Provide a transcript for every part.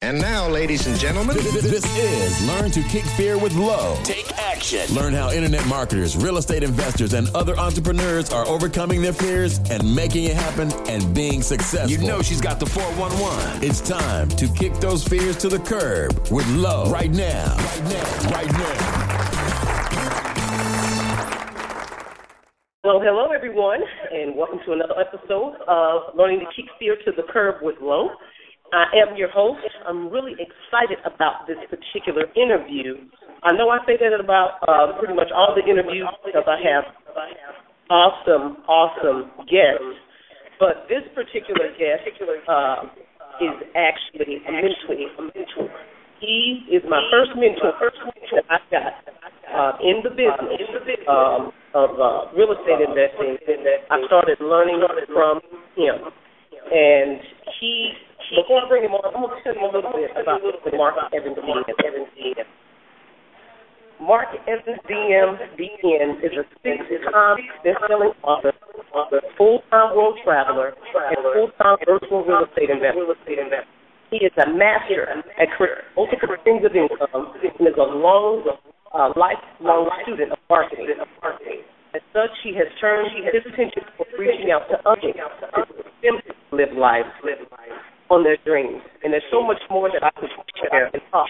And now, ladies and gentlemen, This is Learn to Kick Fear with Lo. Take action. Learn how internet marketers, real estate investors, and other entrepreneurs are overcoming their fears and making it happen and being successful. you know she's got the 411. it's time to kick those fears to the curb with Lo right now. Right now. Right now. Well, hello everyone, and welcome to another episode of Learning to Kick Fear to the Curb with Lo. I am your host. I'm really excited about this particular interview. I know I say that about uh, pretty much all the interviews because I have awesome, awesome guests. But this particular guest uh, is actually a mentor. He is my first mentor. First mentor I got uh, in the business um, of uh, real estate investing. I started learning from him, and he. Before I bring him on, I'm going to tell you a little bit about Mark Evans DM. Mark Evans DM DN is a six-time best-selling author, full-time world traveler, and full-time virtual real estate investor. He is a master at creating multiple streams of income and is a long, uh, lifelong student of marketing. As such, he has turned his attention to reaching out to others to live life on their dreams. And there's so much more that I could share and talk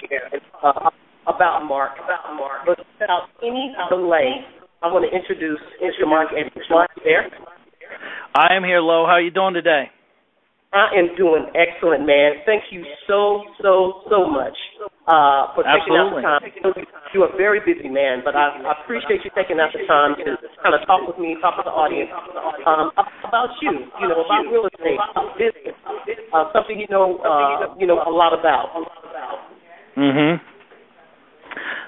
uh, about Mark. About Mark. But without any delay, I want to introduce Mr. Mark Evans. Mark, there. I am here, Lo. How are you doing today? I am doing excellent, man. Thank you so, so, so much uh, for taking Absolutely. out the time. You're a very busy man, but I, I appreciate you taking out the time to kind of talk with me, talk with the audience um, about you, you know, about real estate, about business, uh, something you know, uh, you know, a lot about. Mhm.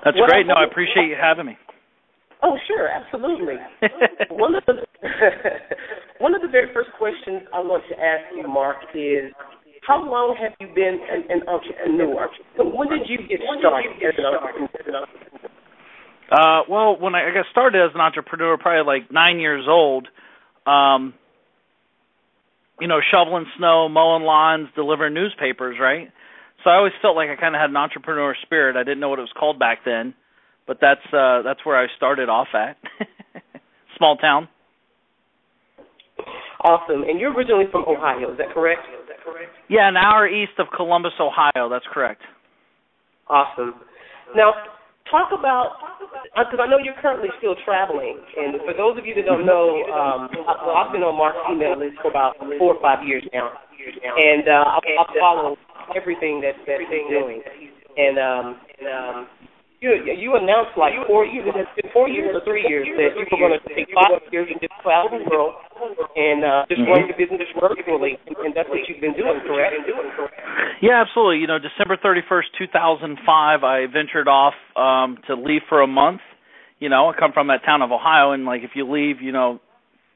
That's What great. I- No, I appreciate you having me. Oh, sure, absolutely. one of the one of the very first questions I want to ask you, Mark, is how long have you been an, an entrepreneur? When did you get started as an entrepreneur? Uh, well, when I, I got started as an entrepreneur, probably like nine years old, um, you know, shoveling snow, mowing lawns, delivering newspapers, right? So I always felt like I kind of had an entrepreneur spirit. I didn't know what it was called back then, but that's uh that's where I started off at. Small town. Awesome. And you're originally from Ohio, is that correct? Yeah, an hour east of Columbus, Ohio. That's correct. Awesome. Now, talk about because I know you're currently still traveling, and for those of you that don't know, um, well, I've been on Mark's email list for about four or five years now, and uh, I, follow everything that that he's doing, and um, and um, you you announced like four years, four years or three years that you were going to take five years and just travel the world and uh, just run your business virtually, and, and that's what you've been doing, correct? Yeah, absolutely. You know, December 31st, 2005, I ventured off um to leave for a month. You know, I come from that town of Ohio and like if you leave, you know,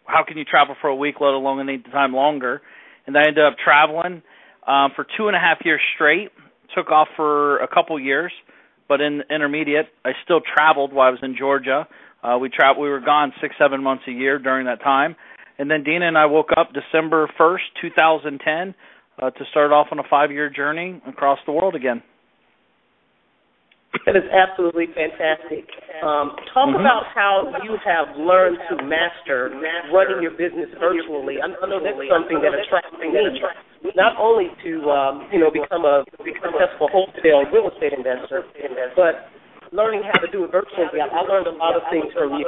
how can you travel for a week, let alone any time longer? And I ended up traveling um for two and a half years straight. Took off for a couple years, but in intermediate, I still traveled while I was in Georgia. Uh we traveled we were gone 6 7 months a year during that time. And then Dina and I woke up December 1st, 2010 uh, to start off on a five-year journey across the world again. That is absolutely fantastic. Um, talk Mhm. about how you have learned to master running your business virtually. I I know that's something that attracts me not only to um, you know become a successful wholesale real estate investor, but learning how to do it virtually. I learned a lot of things from you.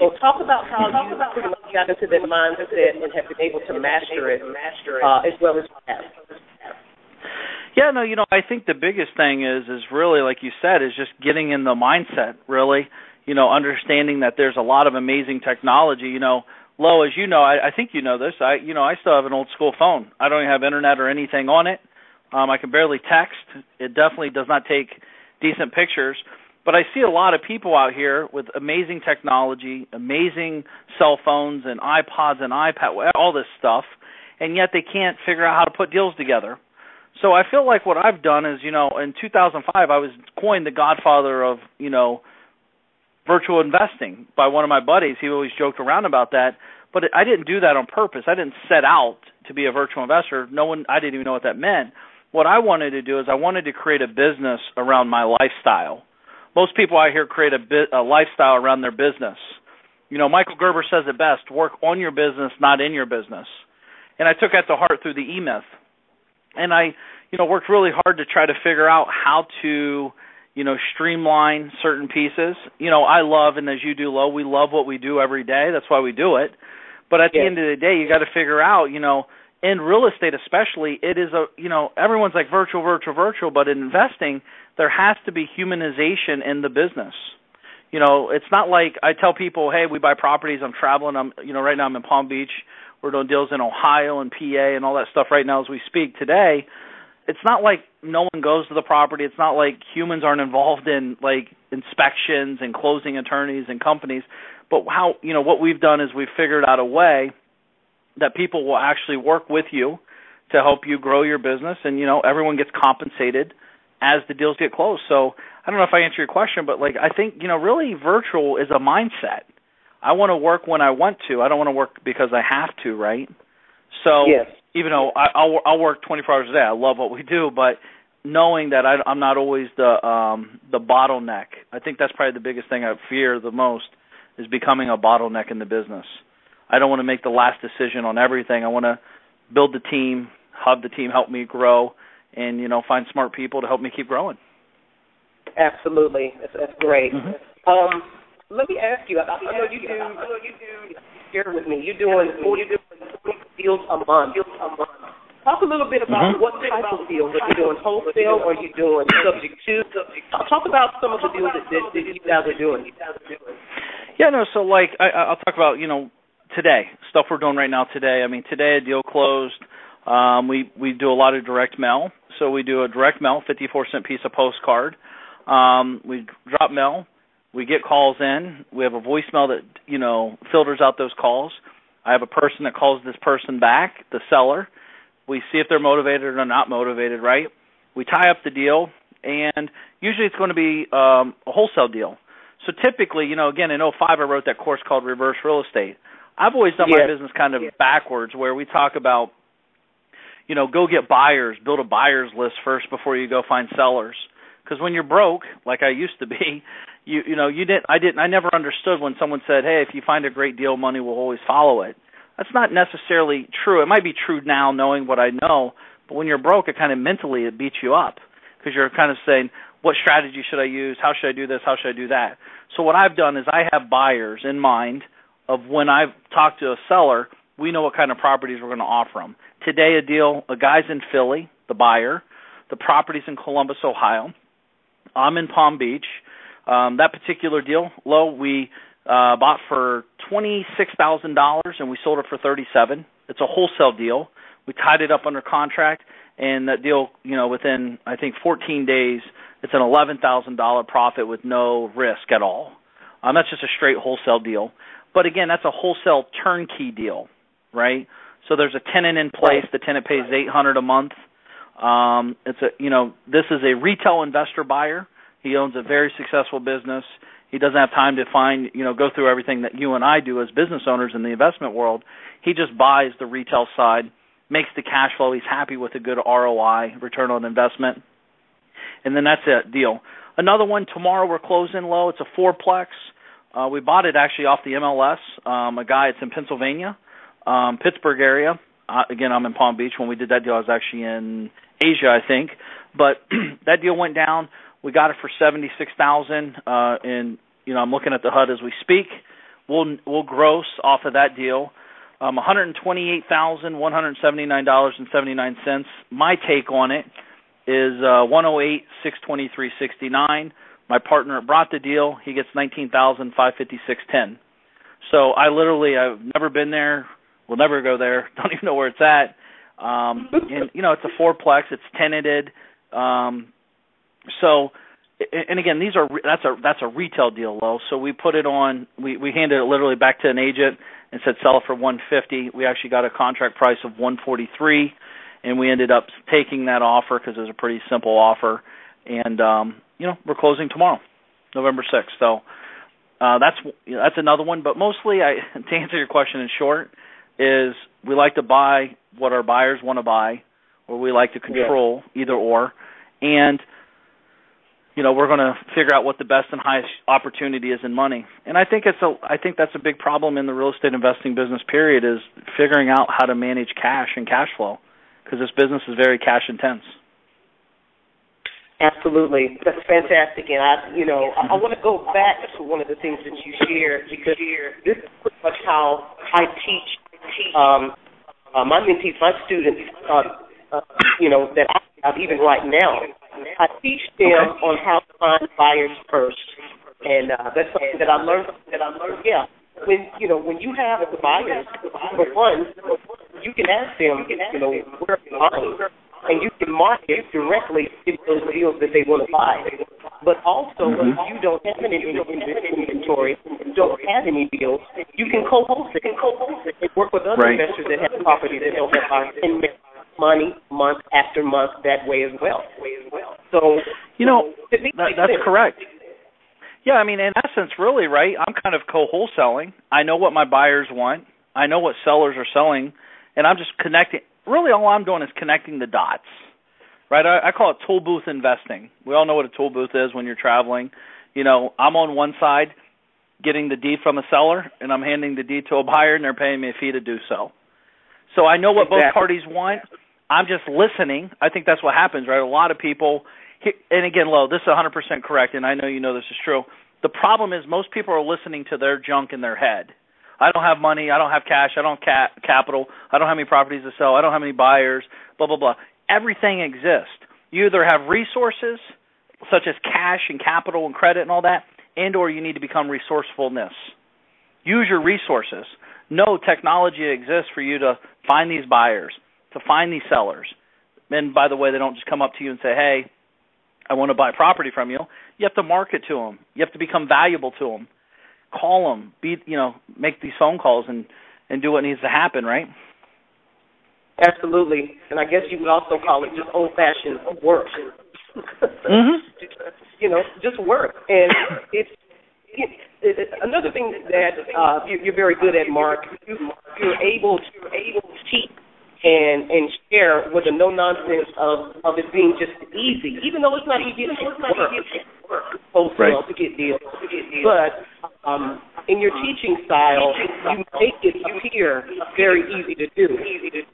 So talk about how you pretty much got into that mindset and have been able to master it uh, as well as you have. Yeah, no, you know, I think the biggest thing is is really like you said is just getting in the mindset, really, you know, understanding that there's a lot of amazing technology, you know, Lo, as you know, I, I think you know this. I, you know, I still have an old school phone. I don't even have internet or anything on it. Um, I can barely text. It definitely does not take decent pictures. But I see a lot of people out here with amazing technology, amazing cell phones and iPods and iPad, all this stuff, and yet they can't figure out how to put deals together. So I feel like what I've done is, you know, in 2005 I was coined the godfather of, you know, virtual investing by one of my buddies. He always joked around about that, but I didn't do that on purpose. I didn't set out to be a virtual investor. No one I didn't even know what that meant. What I wanted to do is I wanted to create a business around my lifestyle. Most people out here create a, bit, a lifestyle around their business. You know, Michael Gerber says it best: work on your business, not in your business. And I took that to heart through the E Myth, and I, you know, worked really hard to try to figure out how to you know, streamline certain pieces. You know, I love, and as you do, Lo, we love what we do every day. That's why we do it. But at the end of the day, you got to figure out, you know, in real estate especially, it is a, you know, everyone's like virtual, virtual, virtual, but in investing, there has to be humanization in the business. You know, it's not like I tell people, hey, we buy properties. I'm traveling. I'm, you know, right now I'm in Palm Beach. We're doing deals in Ohio and PA and all that stuff right now as we speak today it's not like no one goes to the property. It's not like humans aren't involved in like inspections and closing attorneys and companies. But how you know what we've done is we've figured out a way that people will actually work with you to help you grow your business, and you know everyone gets compensated as the deals get closed. So I don't know if I answer your question, but like I think you know really virtual is a mindset. I want to work when I want to. I don't want to work because I have to, right? So yes even though I, I'll I'll work 24 hours a day, I love what we do, but knowing that I, I'm not always the um the bottleneck. I think that's probably the biggest thing I fear the most is becoming a bottleneck in the business. I don't want to make the last decision on everything. I want to build the team, have the team help me grow, and you know find smart people to help me keep growing. Absolutely, that's, that's great. Mm-hmm. Um, let me ask you. I, I know you do. I know you do. Share with me. You're doing 40 deals a month. Talk a little bit about mm-hmm. what type of deals. Are you doing wholesale or are you doing subject to? Talk about some of the deals that, that, that you guys are doing. Yeah, no. So like I, I'll talk about you know today stuff we're doing right now today. I mean today a deal closed. Um, we we do a lot of direct mail. So we do a direct mail, 54 cent piece of postcard. Um, we drop mail. We get calls in. We have a voicemail that you know filters out those calls. I have a person that calls this person back, the seller. We see if they're motivated or not motivated, right? We tie up the deal, and usually it's going to be um, a wholesale deal. So typically, you know, again in 05 I wrote that course called Reverse Real Estate. I've always done my business kind of backwards, where we talk about, you know, go get buyers, build a buyers list first before you go find sellers. Because when you're broke, like I used to be, you you know you didn't I didn't I never understood when someone said, "Hey, if you find a great deal, money will always follow it." That's not necessarily true. It might be true now, knowing what I know, but when you're broke, it kind of mentally it beats you up because you're kind of saying, "What strategy should I use? How should I do this? How should I do that?" So what I've done is I have buyers in mind of when I've talked to a seller, we know what kind of properties we're going to offer them. Today, a deal, a guy's in Philly, the buyer. The property's in Columbus, Ohio. I'm in Palm Beach um, that particular deal, Lo, we uh, bought for twenty six thousand dollars and we sold it for thirty seven. It's a wholesale deal. We tied it up under contract, and that deal, you know, within I think 14 days, it's an eleven thousand dollar profit with no risk at all. Um, that's just a straight wholesale deal. But again, that's a wholesale turnkey deal, right? So there's a tenant in place. The tenant pays 800 a month. Um, it's a you know this is a retail investor buyer he owns a very successful business. He doesn't have time to find, you know, go through everything that you and I do as business owners in the investment world. He just buys the retail side, makes the cash flow. He's happy with a good ROI, return on investment. And then that's it, deal. Another one tomorrow we're closing Lo. It's a fourplex. Uh, we bought it actually off the MLS. Um, a guy, it's in Pennsylvania, um, Pittsburgh area. uh, again, I'm in Palm Beach. When we did that deal, I was actually in Asia, I think. But that deal went down. We got it for seventy six thousand, uh, and you know I'm looking at the HUD as we speak. We'll we'll gross off of that deal um, one hundred twenty-eight thousand one hundred seventy-nine dollars and seventy-nine cents. My take on it is uh, one hundred eight six twenty-three sixty-nine. My partner brought the deal. He gets nineteen thousand five fifty-six ten. So I literally I've never been there. Will never go there. Don't even know where it's at. Um, and you know it's a fourplex. It's tenanted. Um, so and again these are that's a that's a retail deal Lo so we put it on we we handed it literally back to an agent and said sell it for 150 we actually got a contract price of 143 and we ended up taking that offer because it was a pretty simple offer and um you know we're closing tomorrow november 6th so uh that's that's another one. But mostly i to answer your question in short is we like to buy what our buyers want to buy or we like to control yeah. either or. And you know we're going to figure out what the best and highest opportunity is in money. And i think it's a i think that's a big problem in the real estate investing business period is figuring out how to manage cash and cash flow because this business is very cash intense absolutely that's fantastic and i you know i, I want to go back to one of the things that you shared because this is pretty much how i teach um uh, my mentees my students uh, uh you know that i have even right now I teach them okay. on how to find buyers first, and uh, that's something that I learned. That I learned. Yeah, when you know when you have the buyers, for one, you can ask them, you know, where buying, and you can market directly to those deals that they want to buy. But also, mm-hmm. if you don't have any inventory, don't have any deals, you can co-host it. You can co-host it and work with other right. investors that have properties that don't have buyers and make money month after month that way as well. So you know that, that's correct. Yeah, I mean, in essence, really, right? I'm kind of co-wholesaling. I know what my buyers want. I know what sellers are selling, and I'm just connecting. Really, all I'm doing is connecting the dots, right? I, I call it tool booth investing. We all know what a tool booth is when you're traveling. You know, I'm on one side getting the deed from a seller, and I'm handing the deed to a buyer, and they're paying me a fee to do so. So I know what exactly. both parties want. I'm just listening. I think that's what happens, right? A lot of people, and again, Lo, this is 100% correct, and I know you know this is true. The problem is most people are listening to their junk in their head. I don't have money. I don't have cash. I don't have ca- capital. I don't have any properties to sell. I don't have any buyers. Blah blah blah. Everything exists. You either have resources such as cash and capital and credit and all that, and or you need to become resourcefulness. Use your resources. No technology exists for you to find these buyers to find these sellers. And by the way, they don't just come up to you and say, "Hey, I want to buy property from you." You have to market to them. You have to become valuable to them. Call them. Be you know, make these phone calls and and do what needs to happen. Right. Absolutely, and I guess you would also call it just old-fashioned work. mm-hmm. You know, just work, and it's it, it, another thing that uh, you, you're very good at, Mark. You, you're able to able to teach and and share with the no nonsense of of it being just easy, even though it's not easy to work, wholesale right. to get deals. But um, in your teaching style, you make it appear very easy to do,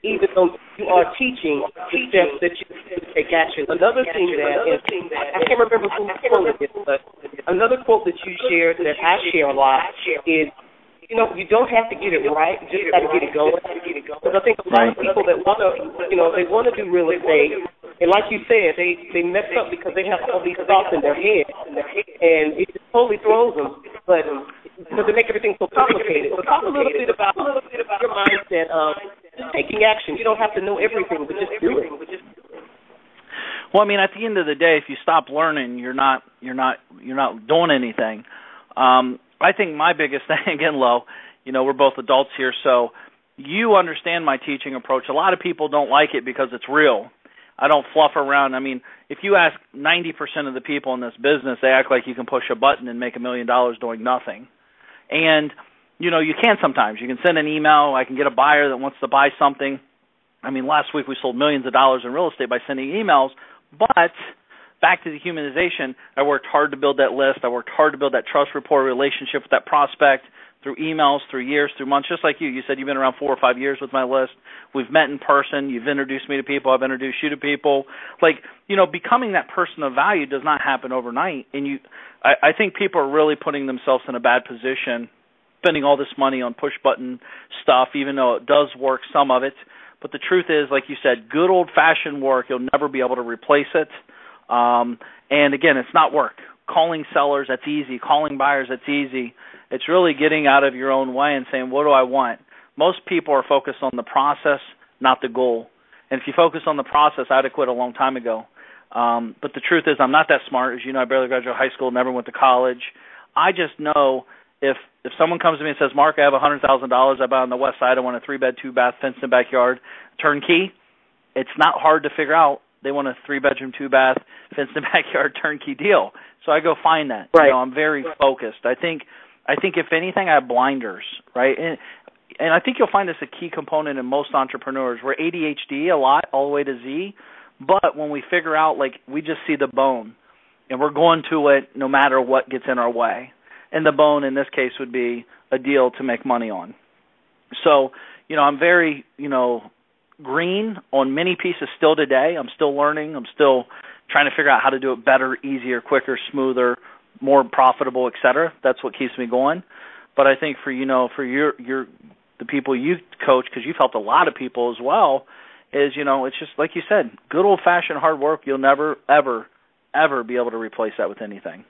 even though you are teaching the steps that you take action. Another thing that is, I can't remember who quoted it, but another quote that you shared that I share a lot is you know, you don't have to get it right. You just got to get it going. Because I think a lot of people that want to, you know, they want to do real estate, and like you said, they they mess up because they have all these thoughts in their head, and it just totally throws them. But because they make everything so complicated. So talk a little bit about your mindset of just taking action. You don't have to know everything, but just do it. Well, I mean, at the end of the day, if you stop learning, you're not you're not you're not doing anything. Um, I think my biggest thing again, Lo, you know, we're both adults here, so you understand my teaching approach. A lot of people don't like it because it's real. I don't fluff around. I mean, if you ask 90% of the people in this business, they act like you can push a button and make a million dollars doing nothing. And you know, you can sometimes. You can send an email, I can get a buyer that wants to buy something. I mean, last week we sold millions of dollars in real estate by sending emails, but back to the humanization, I worked hard to build that list. I worked hard to build that trust rapport relationship with that prospect. through emails, through years, through months, just like you. You said you've been around four or five years with my list. We've met in person. You've introduced me to people. I've introduced you to people. Like, you know, becoming that person of value does not happen overnight. And you, I, I think people are really putting themselves in a bad position, spending all this money on push button stuff, even though it does work, some of it. But the truth is, like you said, good old fashioned work, you'll never be able to replace it. Um, and again, it's not work. Calling sellers, that's easy. Calling buyers, that's easy it's really getting out of your own way and saying, what do I want? Most people are focused on the process, not the goal. And if you focus on the process, I'd have quit a long time ago. Um, but the truth is, I'm not that smart. As you know, I barely graduated high school, never went to college. I just know if if someone comes to me and says, "Mark, I have a hundred thousand dollars. I buy on the west side. I want a three bed, two bath, fenced in backyard, turnkey," it's not hard to figure out. They want a three bedroom, two bath, fenced in backyard, turnkey deal. So I go find that. Right. You know, I'm very focused. I think I think if anything, I have blinders, right? And and I think you'll find this a key component in most entrepreneurs. We're ADHD a lot, all the way to Z, but when we figure out, like, we just see the bone, and we're going to it no matter what gets in our way. And the bone in this case would be a deal to make money on. So, you know, I'm very, you know, green on many pieces still today. I'm still learning. I'm still trying to figure out how to do it better, easier, quicker, smoother, more profitable, et cetera. That's what keeps me going. But I think for you know for your your the people you coach because you've helped a lot of people as well is you know it's just like you said good old fashioned hard work you'll never ever ever be able to replace that with anything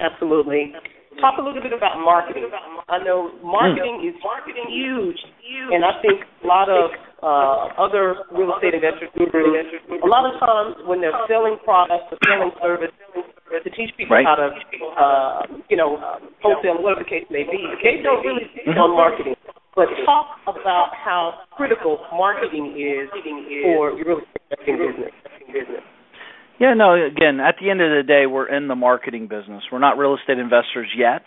absolutely talk a little bit about marketing i know marketing mm. is marketing huge and i think a lot of uh, other real estate investors gurus a lot of times when they're selling products or selling service to teach people right. how to, uh, you know, wholesale, whatever the case may be. They don't really teach on marketing. But talk about how critical marketing is for your real estate investing business. Yeah, no, again, at the end of the day, we're in the marketing business. We're not real estate investors yet.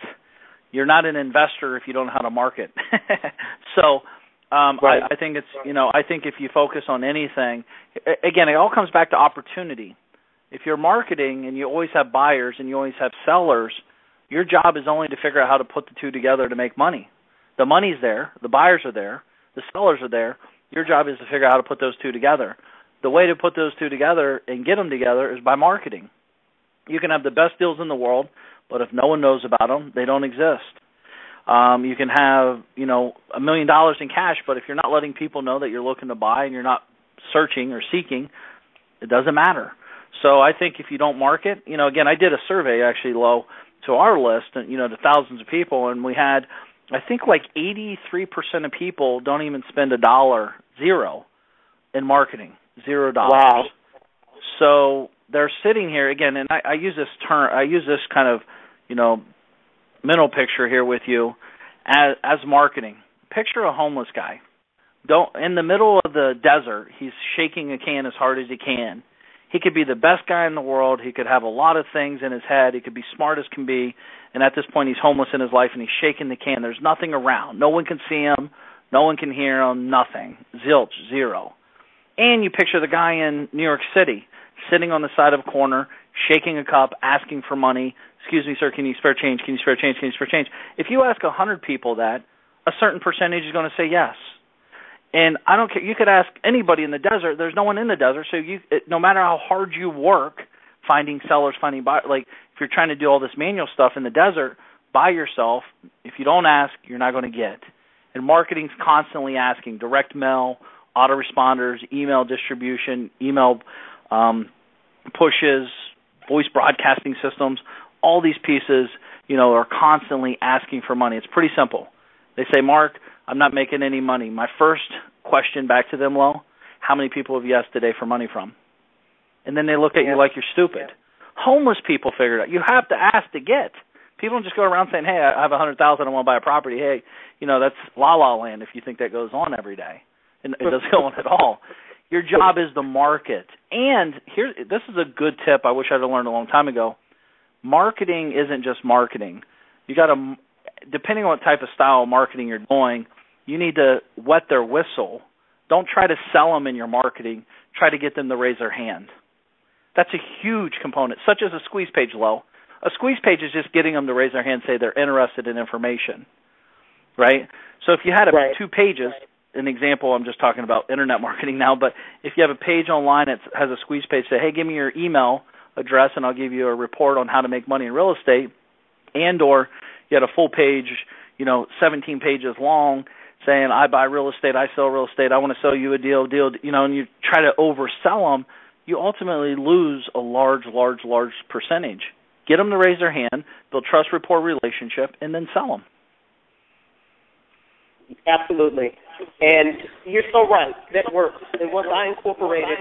You're not an investor if you don't know how to market. so, um, right. I, I think it's you know I think if you focus on anything, again, it all comes back to opportunity if you're marketing and you always have buyers and you always have sellers, your job is only to figure out how to put the two together to make money. The money's there, the buyers are there, the sellers are there. Your job is to figure out how to put those two together. The way to put those two together and get them together is by marketing. You can have the best deals in the world, but if no one knows about them, they don't exist. Um, you can have, you know, a million dollars in cash, but if you're not letting people know that you're looking to buy and you're not searching or seeking, it doesn't matter. So I think if you don't market, you know, again, I did a survey actually Lo to our list, and you know, to thousands of people, and we had, I think, like 83% of people don't even spend a dollar, zero, in marketing, zero dollars. Wow. So they're sitting here again, and I, I use this term, I use this kind of, you know, mental picture here with you as as marketing. Picture a homeless guy. Don't in the middle of the desert, he's shaking a can as hard as he can he could be the best guy in the world. He could have a lot of things in his head. He could be smart as can be. And at this point, he's homeless in his life and he's shaking the can. There's nothing around. No one can see him. No one can hear him. Nothing. Zilch. Zero. And you picture the guy in New York City sitting on the side of a corner, shaking a cup, asking for money. Excuse me, sir, can you spare change? Can you spare change? Can you spare change? If you ask a hundred people that, a certain percentage is going to say yes. And I don't care. You could ask anybody in the desert. There's no one in the desert, so you, it, no matter how hard you work finding sellers, finding buyers, like if you're trying to do all this manual stuff in the desert by yourself, if you don't ask, you're not going to get. And marketing's constantly asking direct mail, autoresponders, email distribution, email um, pushes, voice broadcasting systems. All these pieces, you know, are constantly asking for money. It's pretty simple. They say, Mark, I'm not making any money. My first question back to them, Lo, how many people have you asked today for money from? And then they look at you like you're stupid. Yeah. Homeless people figure it out. You have to ask to get. People don't just go around saying, "Hey, I have a hundred thousand. I want to buy a property." Hey, you know that's la la land if you think that goes on every day. And it doesn't go on at all. Your job is the market. And here, this is a good tip. I wish I'd have learned a long time ago. Marketing isn't just marketing. You got to, depending on what type of style of marketing you're doing, you need to wet their whistle. Don't try to sell them in your marketing. Try to get them to raise their hand. That's a huge component, such as a squeeze page Lo. A squeeze page is just getting them to raise their hand, say they're interested in information. right? So if you had a, Right. two pages, an example, I'm just talking about internet marketing now, but if you have a page online that has a squeeze page, say, hey, give me your email address and I'll give you a report on how to make money in real estate, and or you had a full page, you know, 17 pages long saying I buy real estate, I sell real estate, I want to sell you a deal, deal, you know, and you try to oversell them, you ultimately lose a large, large, large percentage. Get them to raise their hand, build trust, rapport, relationship, and then sell them. Absolutely. And you're so right. That works. And once I incorporated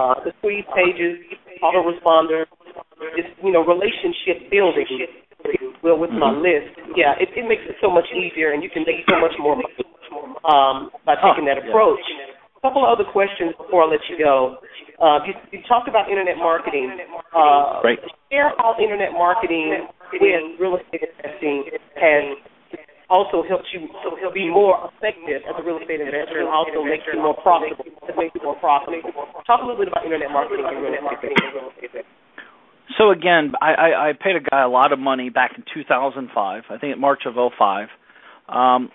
uh, the squeeze pages, autoresponder, this you know relationship building, well with my list, yeah, it, it makes it so much easier, and you can make so much more money um, by taking that approach. A couple of other questions before I let you go. Uh, you, you talked about internet marketing. Uh, Right. Share how internet marketing with real estate investing has also helps you be more effective as a real estate investor and also makes you more profitable. It makes you more profitable. Talk a little bit about internet marketing and real estate. So again, I, I, I paid a guy a lot of money back in 2005. I think in March of '05, um,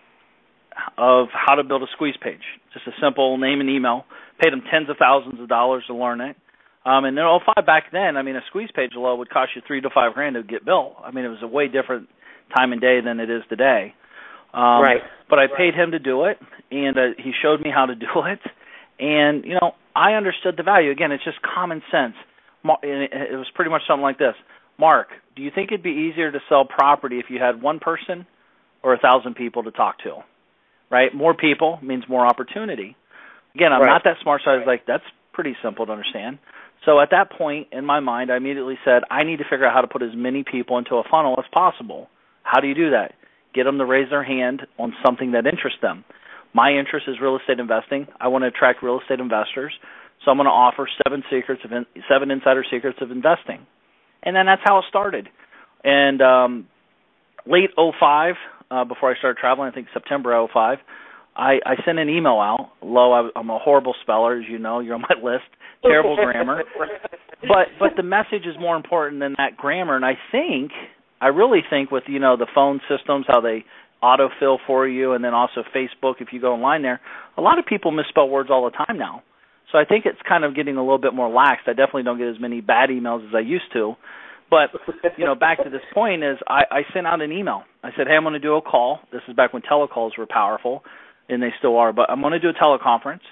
of how to build a squeeze page. Just a simple name and email. Paid him tens of thousands of dollars to learn it. Um, and then '05 back then, I mean, a squeeze page alone would cost you three to five grand to get built. I mean, it was a way different time and day than it is today. Um, Right. But I paid him to do it, and uh, he showed me how to do it. And you know, I understood the value. Again, it's just common sense. It was pretty much something like this. Mark, do you think it'd be easier to sell property if you had one person or a thousand people to talk to? Right? More people means more opportunity. Again, I'm Right. not that smart, so I was like, that's pretty simple to understand. So at that point in my mind, I immediately said, I need to figure out how to put as many people into a funnel as possible. How do you do that? Get them to raise their hand on something that interests them. My interest is real estate investing. I want to attract real estate investors, so I'm going to offer seven secrets of in, seven insider secrets of investing, and then that's how it started. And um, late '05, uh, before I started traveling, I think September '05, I, I sent an email out. Lo, I, I'm a horrible speller, as you know. You're on my list. Terrible grammar. But but the message is more important than that grammar. And I think I really think with you know the phone systems, how they autofill for you, and then also Facebook, if you go online there, a lot of people misspell words all the time now. So I think it's kind of getting a little bit more lax. I definitely don't get as many bad emails as I used to. But you know, back to this point is I, I sent out an email. I said, Hey, I'm gonna do a call. This is back when telecalls were powerful and they still are, but I'm gonna do a teleconference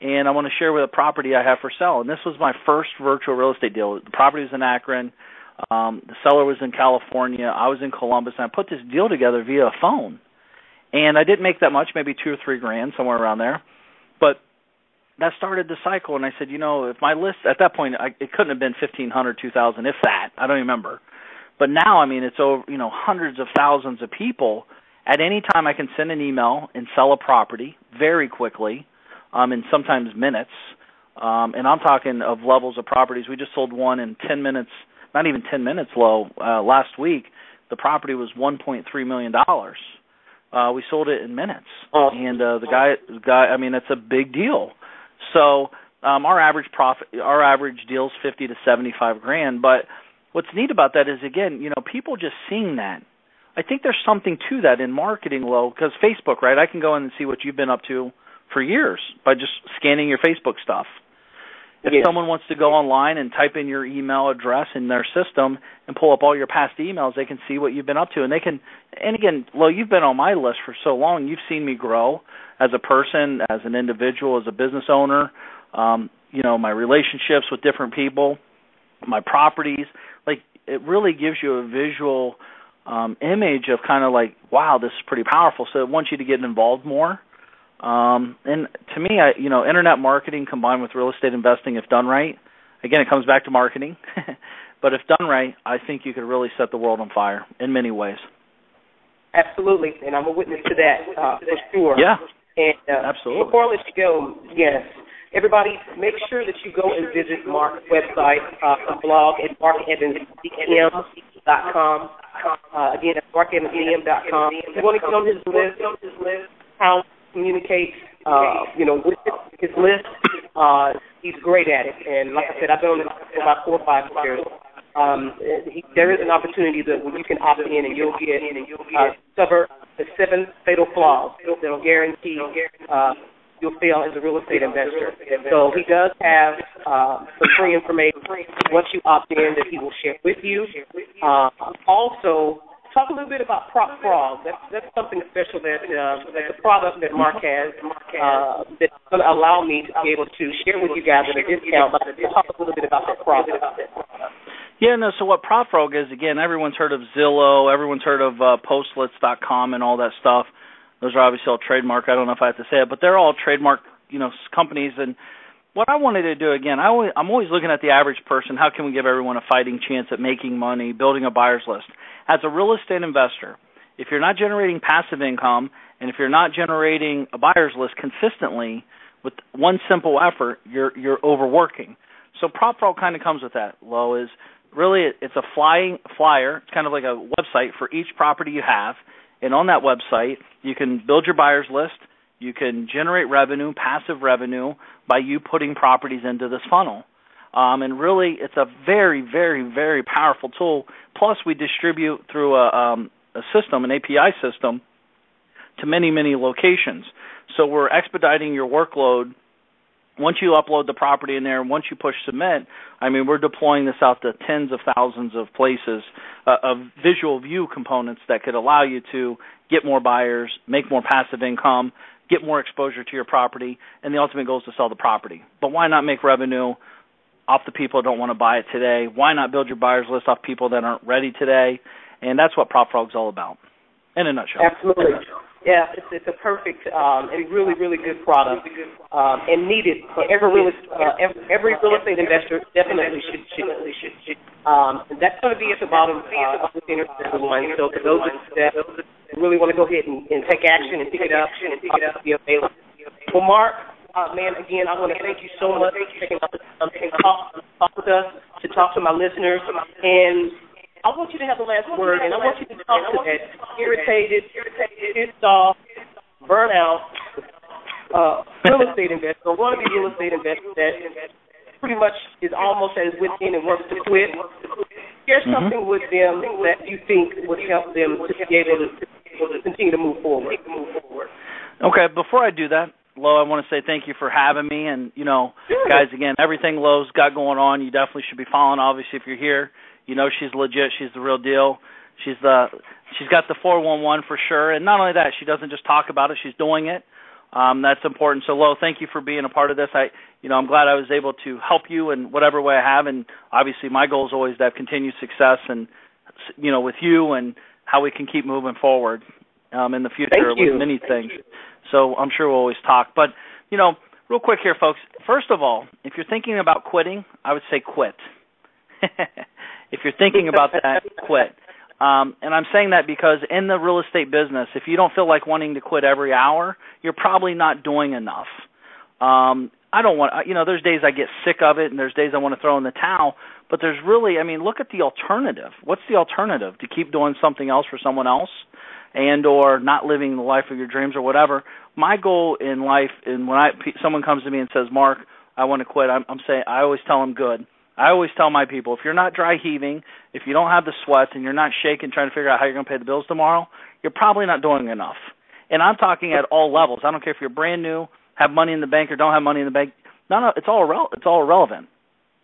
and I want to share with a property I have for sale. And this was my first virtual real estate deal. The property was in Akron. Um, the seller was in California. I was in Columbus, and I put this deal together via a phone. And I didn't make that much, maybe two or three grand, somewhere around there. But that started the cycle, and I said, you know, if my list at that point, I, it couldn't have been fifteen hundred, two thousand, if that. I don't remember. But now, I mean, it's over, you know, hundreds of thousands of people. At any time, I can send an email and sell a property very quickly, um, in sometimes minutes. Um, and I'm talking of levels of properties. We just sold one in 10 minutes, not even 10 minutes Lo, uh, last week. The property was $1.3 million. Uh, we sold it in minutes. Oh. And uh, the guy, the guy, I mean, it's a big deal. So um, our average profit, our average deal's 50 to 75 grand. But what's neat about that is, again, you know, people just seeing that. I think there's something to that in marketing, Lo, because Facebook, right? I can go in and see what you've been up to for years by just scanning your Facebook stuff. If someone wants to go online and type in your email address in their system and pull up all your past emails, they can see what you've been up to. And they can, and again, Lo, you've been on my list for so long. You've seen me grow as a person, as an individual, as a business owner. Um, you know, my relationships with different people, my properties. Like, it really gives you a visual um, image of kind of like, wow, this is pretty powerful. So it wants you to get involved more. Um, and to me, I, you know, internet marketing combined with real estate investing, if done right, again, it comes back to marketing. but if done right, I think you could really set the world on fire in many ways. Absolutely, and I'm a witness to that uh, for sure. Yeah. And uh, Absolutely. Before I let you go, yes, everybody, make sure that you go and visit Mark's website, uh, blog at markevansdm.com. Uh, again, that's markevansdm.com. If you want to get on his list, how communicate, uh, you know, with his list, uh, he's great at it. And like I said, I've been on it for about four or five years. Um, he, there is an opportunity that when you can opt in and you'll get uh, discover the seven fatal flaws that'll guarantee uh, you'll fail as a real estate investor. So he does have uh, some free information once you opt in that he will share with you. Uh, also, talk a little bit about PropFrog. That's that's something special that uh, that's a product that Mark has uh, that's going to allow me to be able to share with you guys at a discount. But talk a little bit about that product. Yeah, no. So what PropFrog is again? Everyone's heard of Zillow. Everyone's heard of uh, Postlets.com and all that stuff. Those are obviously all trademark. I don't know if I have to say it, but they're all trademark, you know, companies. And what I wanted to do again, I always, I'm always looking at the average person. How can we give everyone a fighting chance at making money, building a buyer's list? As a real estate investor, if you're not generating passive income and if you're not generating a buyer's list consistently with one simple effort, you're you're overworking. So PropFrog kind of comes with that. Lo is really it's a flying flyer. It's kind of like a website for each property you have, and on that website you can build your buyer's list. You can generate revenue, passive revenue, by you putting properties into this funnel. Um, and really, it's a very, very, very powerful tool. Plus, we distribute through a, um, a system, an API system, to many, many locations. So we're expediting your workload once you upload the property in there, once you push submit, I mean, we're deploying this out to tens of thousands of places uh, of visual view components that could allow you to get more buyers, make more passive income, get more exposure to your property, and the ultimate goal is to sell the property. But why not make revenue off the people that don't want to buy it today? Why not build your buyers list off people that aren't ready today? And that's what PropFrog's is all about, in a nutshell. Absolutely. Yeah, it's, it's a perfect um, and really, really good product um, and needed for every real uh, every, every real estate investor. Definitely should should should. should. Um, that's going to be at the bottom uh, of the interview, everyone. So for those that really want to go ahead and, and take action and pick it up and pick it up, be available. Well, Mark, uh, man, again, I want to thank you so much for taking the time to talk with us, to talk to my listeners, and I want you to have the last word, and I want you to talk to that irritated, pissed off, burnout uh, real estate investor, want to be real estate investor that pretty much is almost as within and wants to quit. Share mm-hmm. something with them that you think would help them to be able to, to continue to move forward. Okay, before I do that, Lo, I want to say thank you for having me. And you know, guys, again, everything Lo's got going on, you definitely should be following. Obviously, if you're here, you know she's legit. She's the real deal. She's the she's got the 411 for sure. And not only that, she doesn't just talk about it; she's doing it. Um, that's important. So, Lo, thank you for being a part of this. I, you know, I'm glad I was able to help you in whatever way I have. And obviously, my goal is always to have continued success, and you know, with you and how we can keep moving forward um, in the future with many things. So I'm sure we'll always talk. But you know, real quick here, folks. First of all, if you're thinking about quitting, I would say quit. If you're thinking about that, quit. Um, and I'm saying that because in the real estate business, if you don't feel like wanting to quit every hour, you're probably not doing enough. Um, I don't want, you know, there's days I get sick of it, and there's days I want to throw in the towel. But there's really, I mean, look at the alternative. What's the alternative to keep doing something else for someone else, and or not living the life of your dreams or whatever? My goal in life, and when I someone comes to me and says, "Mark, I want to quit," I'm, I'm saying I always tell them, "Good." I always tell my people if you're not dry heaving, if you don't have the sweats, and you're not shaking trying to figure out how you're going to pay the bills tomorrow, you're probably not doing enough. And I'm talking at all levels. I don't care if you're brand new, have money in the bank, or don't have money in the bank. No, no, it's all it's all irrelevant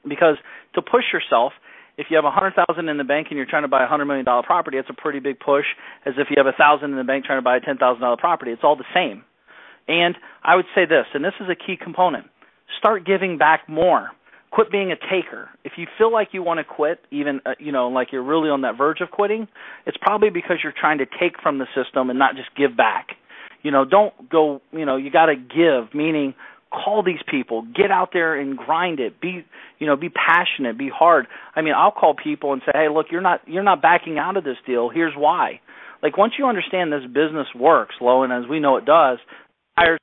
because to push yourself, if you have a hundred thousand in the bank and you're trying to buy a hundred million dollar property, it's a pretty big push. As if you have a thousand in the bank trying to buy a ten thousand dollar property, it's all the same. And I would say this, and this is a key component: start giving back more quit being a taker. If you feel like you want to quit, even uh, you know, like you're really on that verge of quitting, it's probably because you're trying to take from the system and not just give back. You know, don't go. You know, you got to give. Meaning, call these people, get out there and grind it. Be, you know, be passionate, be hard. I mean, I'll call people and say, hey, look, you're not you're not backing out of this deal. Here's why. Like once you understand this business works, Lo and as we know it does, buyers,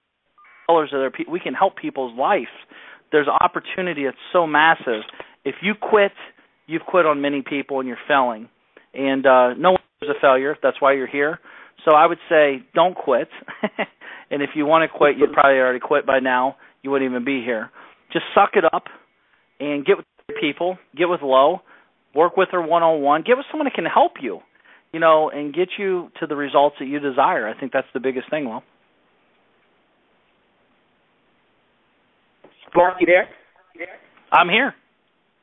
sellers of their, we can help people's lives there's opportunity that's so massive. If you quit, you've quit on many people and you're failing. And uh no one is a failure. That's why you're here. So I would say don't quit. and if you want to quit, you'd probably already quit by now. You wouldn't even be here. Just suck it up and get with people, get with Lo, work with her one on one, get with someone that can help you. you know, and get you to the results that you desire. I think that's the biggest thing, Well, Mark, you there? I'm here.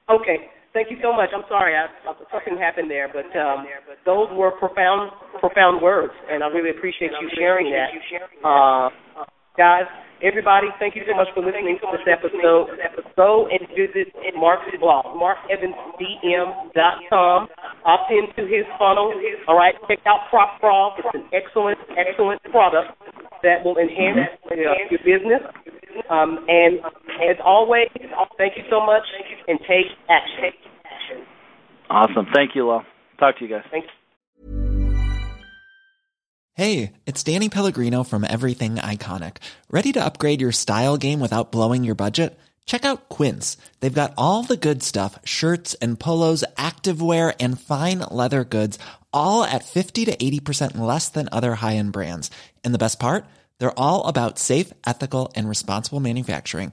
Okay. Thank you so much. I'm sorry, I, something happened there, but um, those were profound, profound words, and I really appreciate you sharing that. Uh, guys, everybody, thank you so much for listening to this episode. Go and visit Mark's blog, markEvansDM.com. Opt into his funnel. All right, check out Prop It's an excellent, excellent product that will enhance uh, your business. Um, and as always, thank you so much, and take action. Awesome. Thank you, Lo. Talk to you guys. Thanks. Hey, it's Danny Pellegrino from Everything Iconic. Ready to upgrade your style game without blowing your budget? Check out Quince. They've got all the good stuff shirts and polos, activewear, and fine leather goods, all at 50 to 80% less than other high end brands. And the best part? They're all about safe, ethical, and responsible manufacturing.